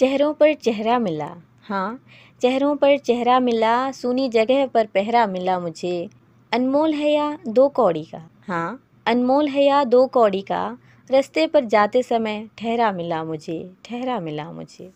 चेहरों पर चेहरा मिला। हाँ चेहरों पर चेहरा मिला सुनी जगह पर पहरा मिला मुझे। अनमोल है या दो कौड़ी का? हाँ। अनमोल है या दो कौड़ी का? रास्ते पर जाते समय ठहरा मिला मुझे ठहरा मिला मुझे।